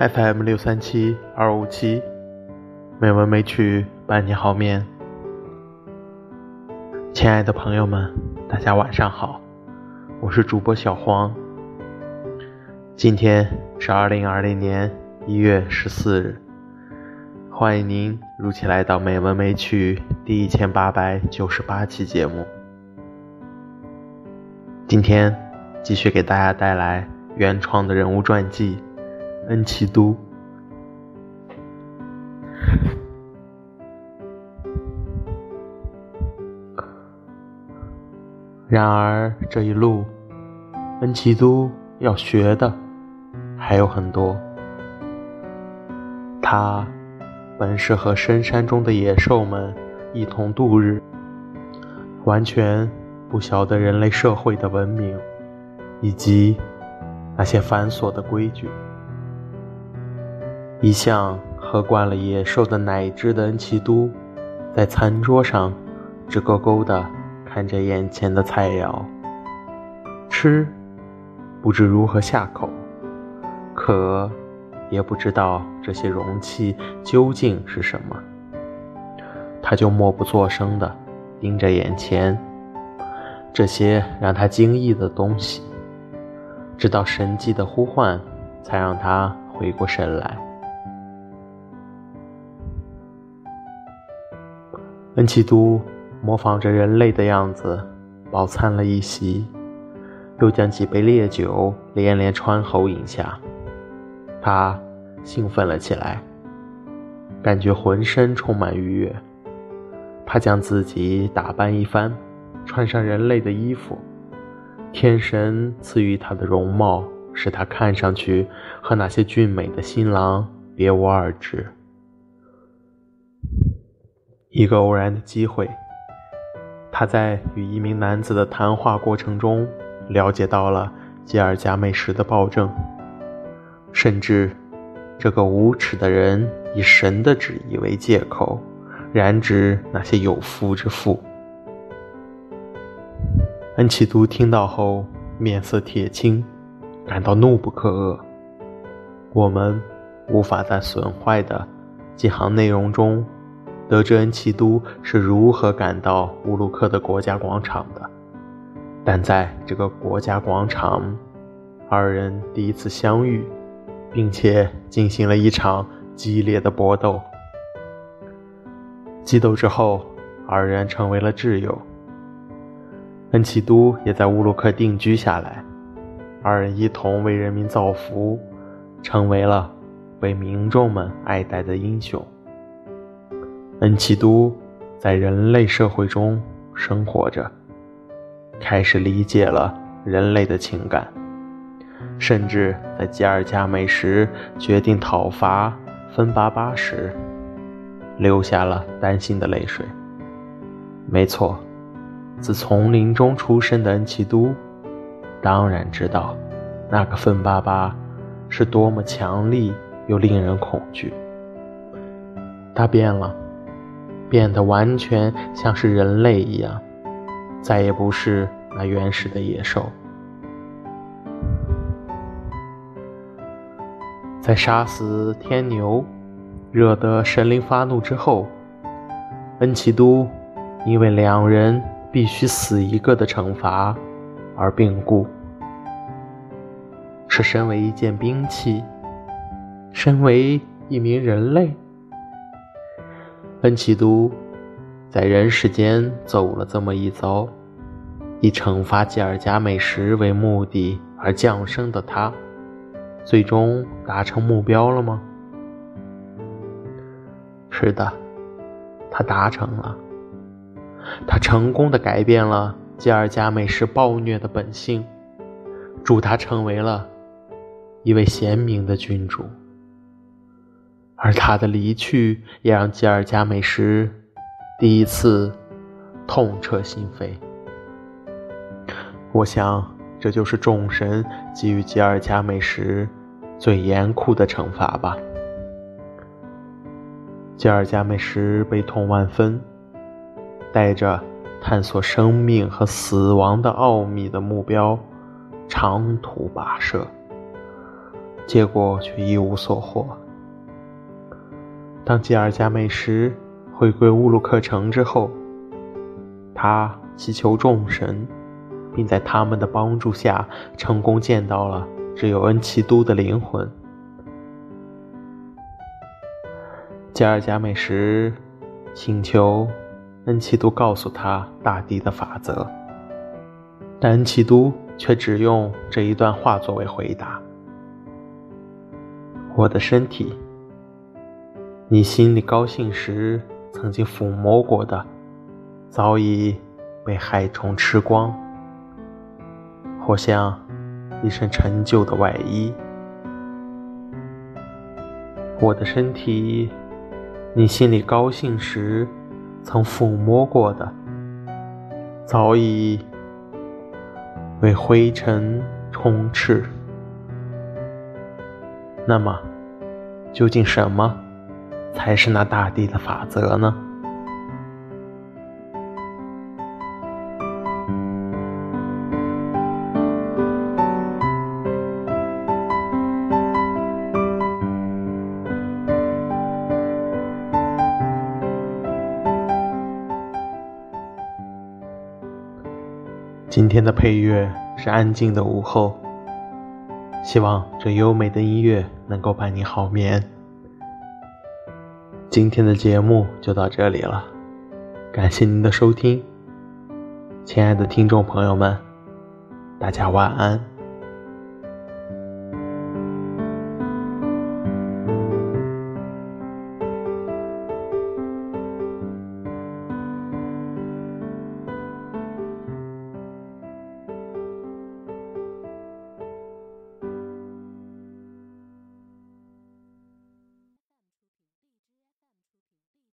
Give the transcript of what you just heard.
FM 六三七二五七，美文美曲伴你好眠。亲爱的朋友们，大家晚上好，我是主播小黄。今天是二零二零年一月十四日，欢迎您如期来到美文美曲第一千八百九十八期节目。今天继续给大家带来原创的人物传记。恩奇都。然而这一路，恩奇都要学的还有很多。他本是和深山中的野兽们一同度日，完全不晓得人类社会的文明以及那些繁琐的规矩。一向喝惯了野兽的奶汁的恩奇都，在餐桌上直勾勾地看着眼前的菜肴，吃不知如何下口，渴也不知道这些容器究竟是什么，他就默不作声地盯着眼前这些让他惊异的东西，直到神迹的呼唤才让他回过神来。恩奇都模仿着人类的样子饱餐了一席，又将几杯烈酒连连穿喉饮下。他兴奋了起来，感觉浑身充满愉悦。他将自己打扮一番，穿上人类的衣服。天神赐予他的容貌，使他看上去和那些俊美的新郎别无二致。一个偶然的机会，他在与一名男子的谈话过程中了解到了吉尔加美什的暴政，甚至这个无耻的人以神的旨意为借口，染指那些有夫之妇。恩奇都听到后面色铁青，感到怒不可遏。我们无法在损坏的几行内容中。得知恩奇都是如何赶到乌鲁克的国家广场的，但在这个国家广场，二人第一次相遇，并且进行了一场激烈的搏斗。激斗之后，二人成为了挚友。恩奇都也在乌鲁克定居下来，二人一同为人民造福，成为了被民众们爱戴的英雄。恩奇都在人类社会中生活着，开始理解了人类的情感，甚至在吉尔加美什决定讨伐芬巴巴时，流下了担心的泪水。没错，自丛林中出身的恩奇都，当然知道那个芬巴巴是多么强力又令人恐惧。他变了。变得完全像是人类一样，再也不是那原始的野兽。在杀死天牛，惹得神灵发怒之后，恩奇都因为两人必须死一个的惩罚而病故。是身为一件兵器，身为一名人类。恩奇都在人世间走了这么一遭，以惩罚吉尔加美什为目的而降生的他，最终达成目标了吗？是的，他达成了。他成功的改变了吉尔加美什暴虐的本性，助他成为了一位贤明的君主。而他的离去也让吉尔加美什第一次痛彻心扉。我想，这就是众神给予吉尔加美什最严酷的惩罚吧。吉尔加美什悲痛万分，带着探索生命和死亡的奥秘的目标，长途跋涉。结果却一无所获。当吉尔加美什回归乌鲁克城之后，他祈求众神，并在他们的帮助下成功见到了只有恩奇都的灵魂。吉尔加美什请求恩奇都告诉他大地的法则，但恩奇都却只用这一段话作为回答：“我的身体，你心里高兴时曾经抚摸过的，早已被害虫吃光，或像一身陈旧的外衣。我的身体。”你心里高兴时，曾抚摸过的，早已被灰尘充斥。那么，究竟什么才是那大地的法则呢？今天的配乐是安静的午后，希望这优美的音乐能够伴你好眠。今天的节目就到这里了，感谢您的收听，亲爱的听众朋友们，大家晚安。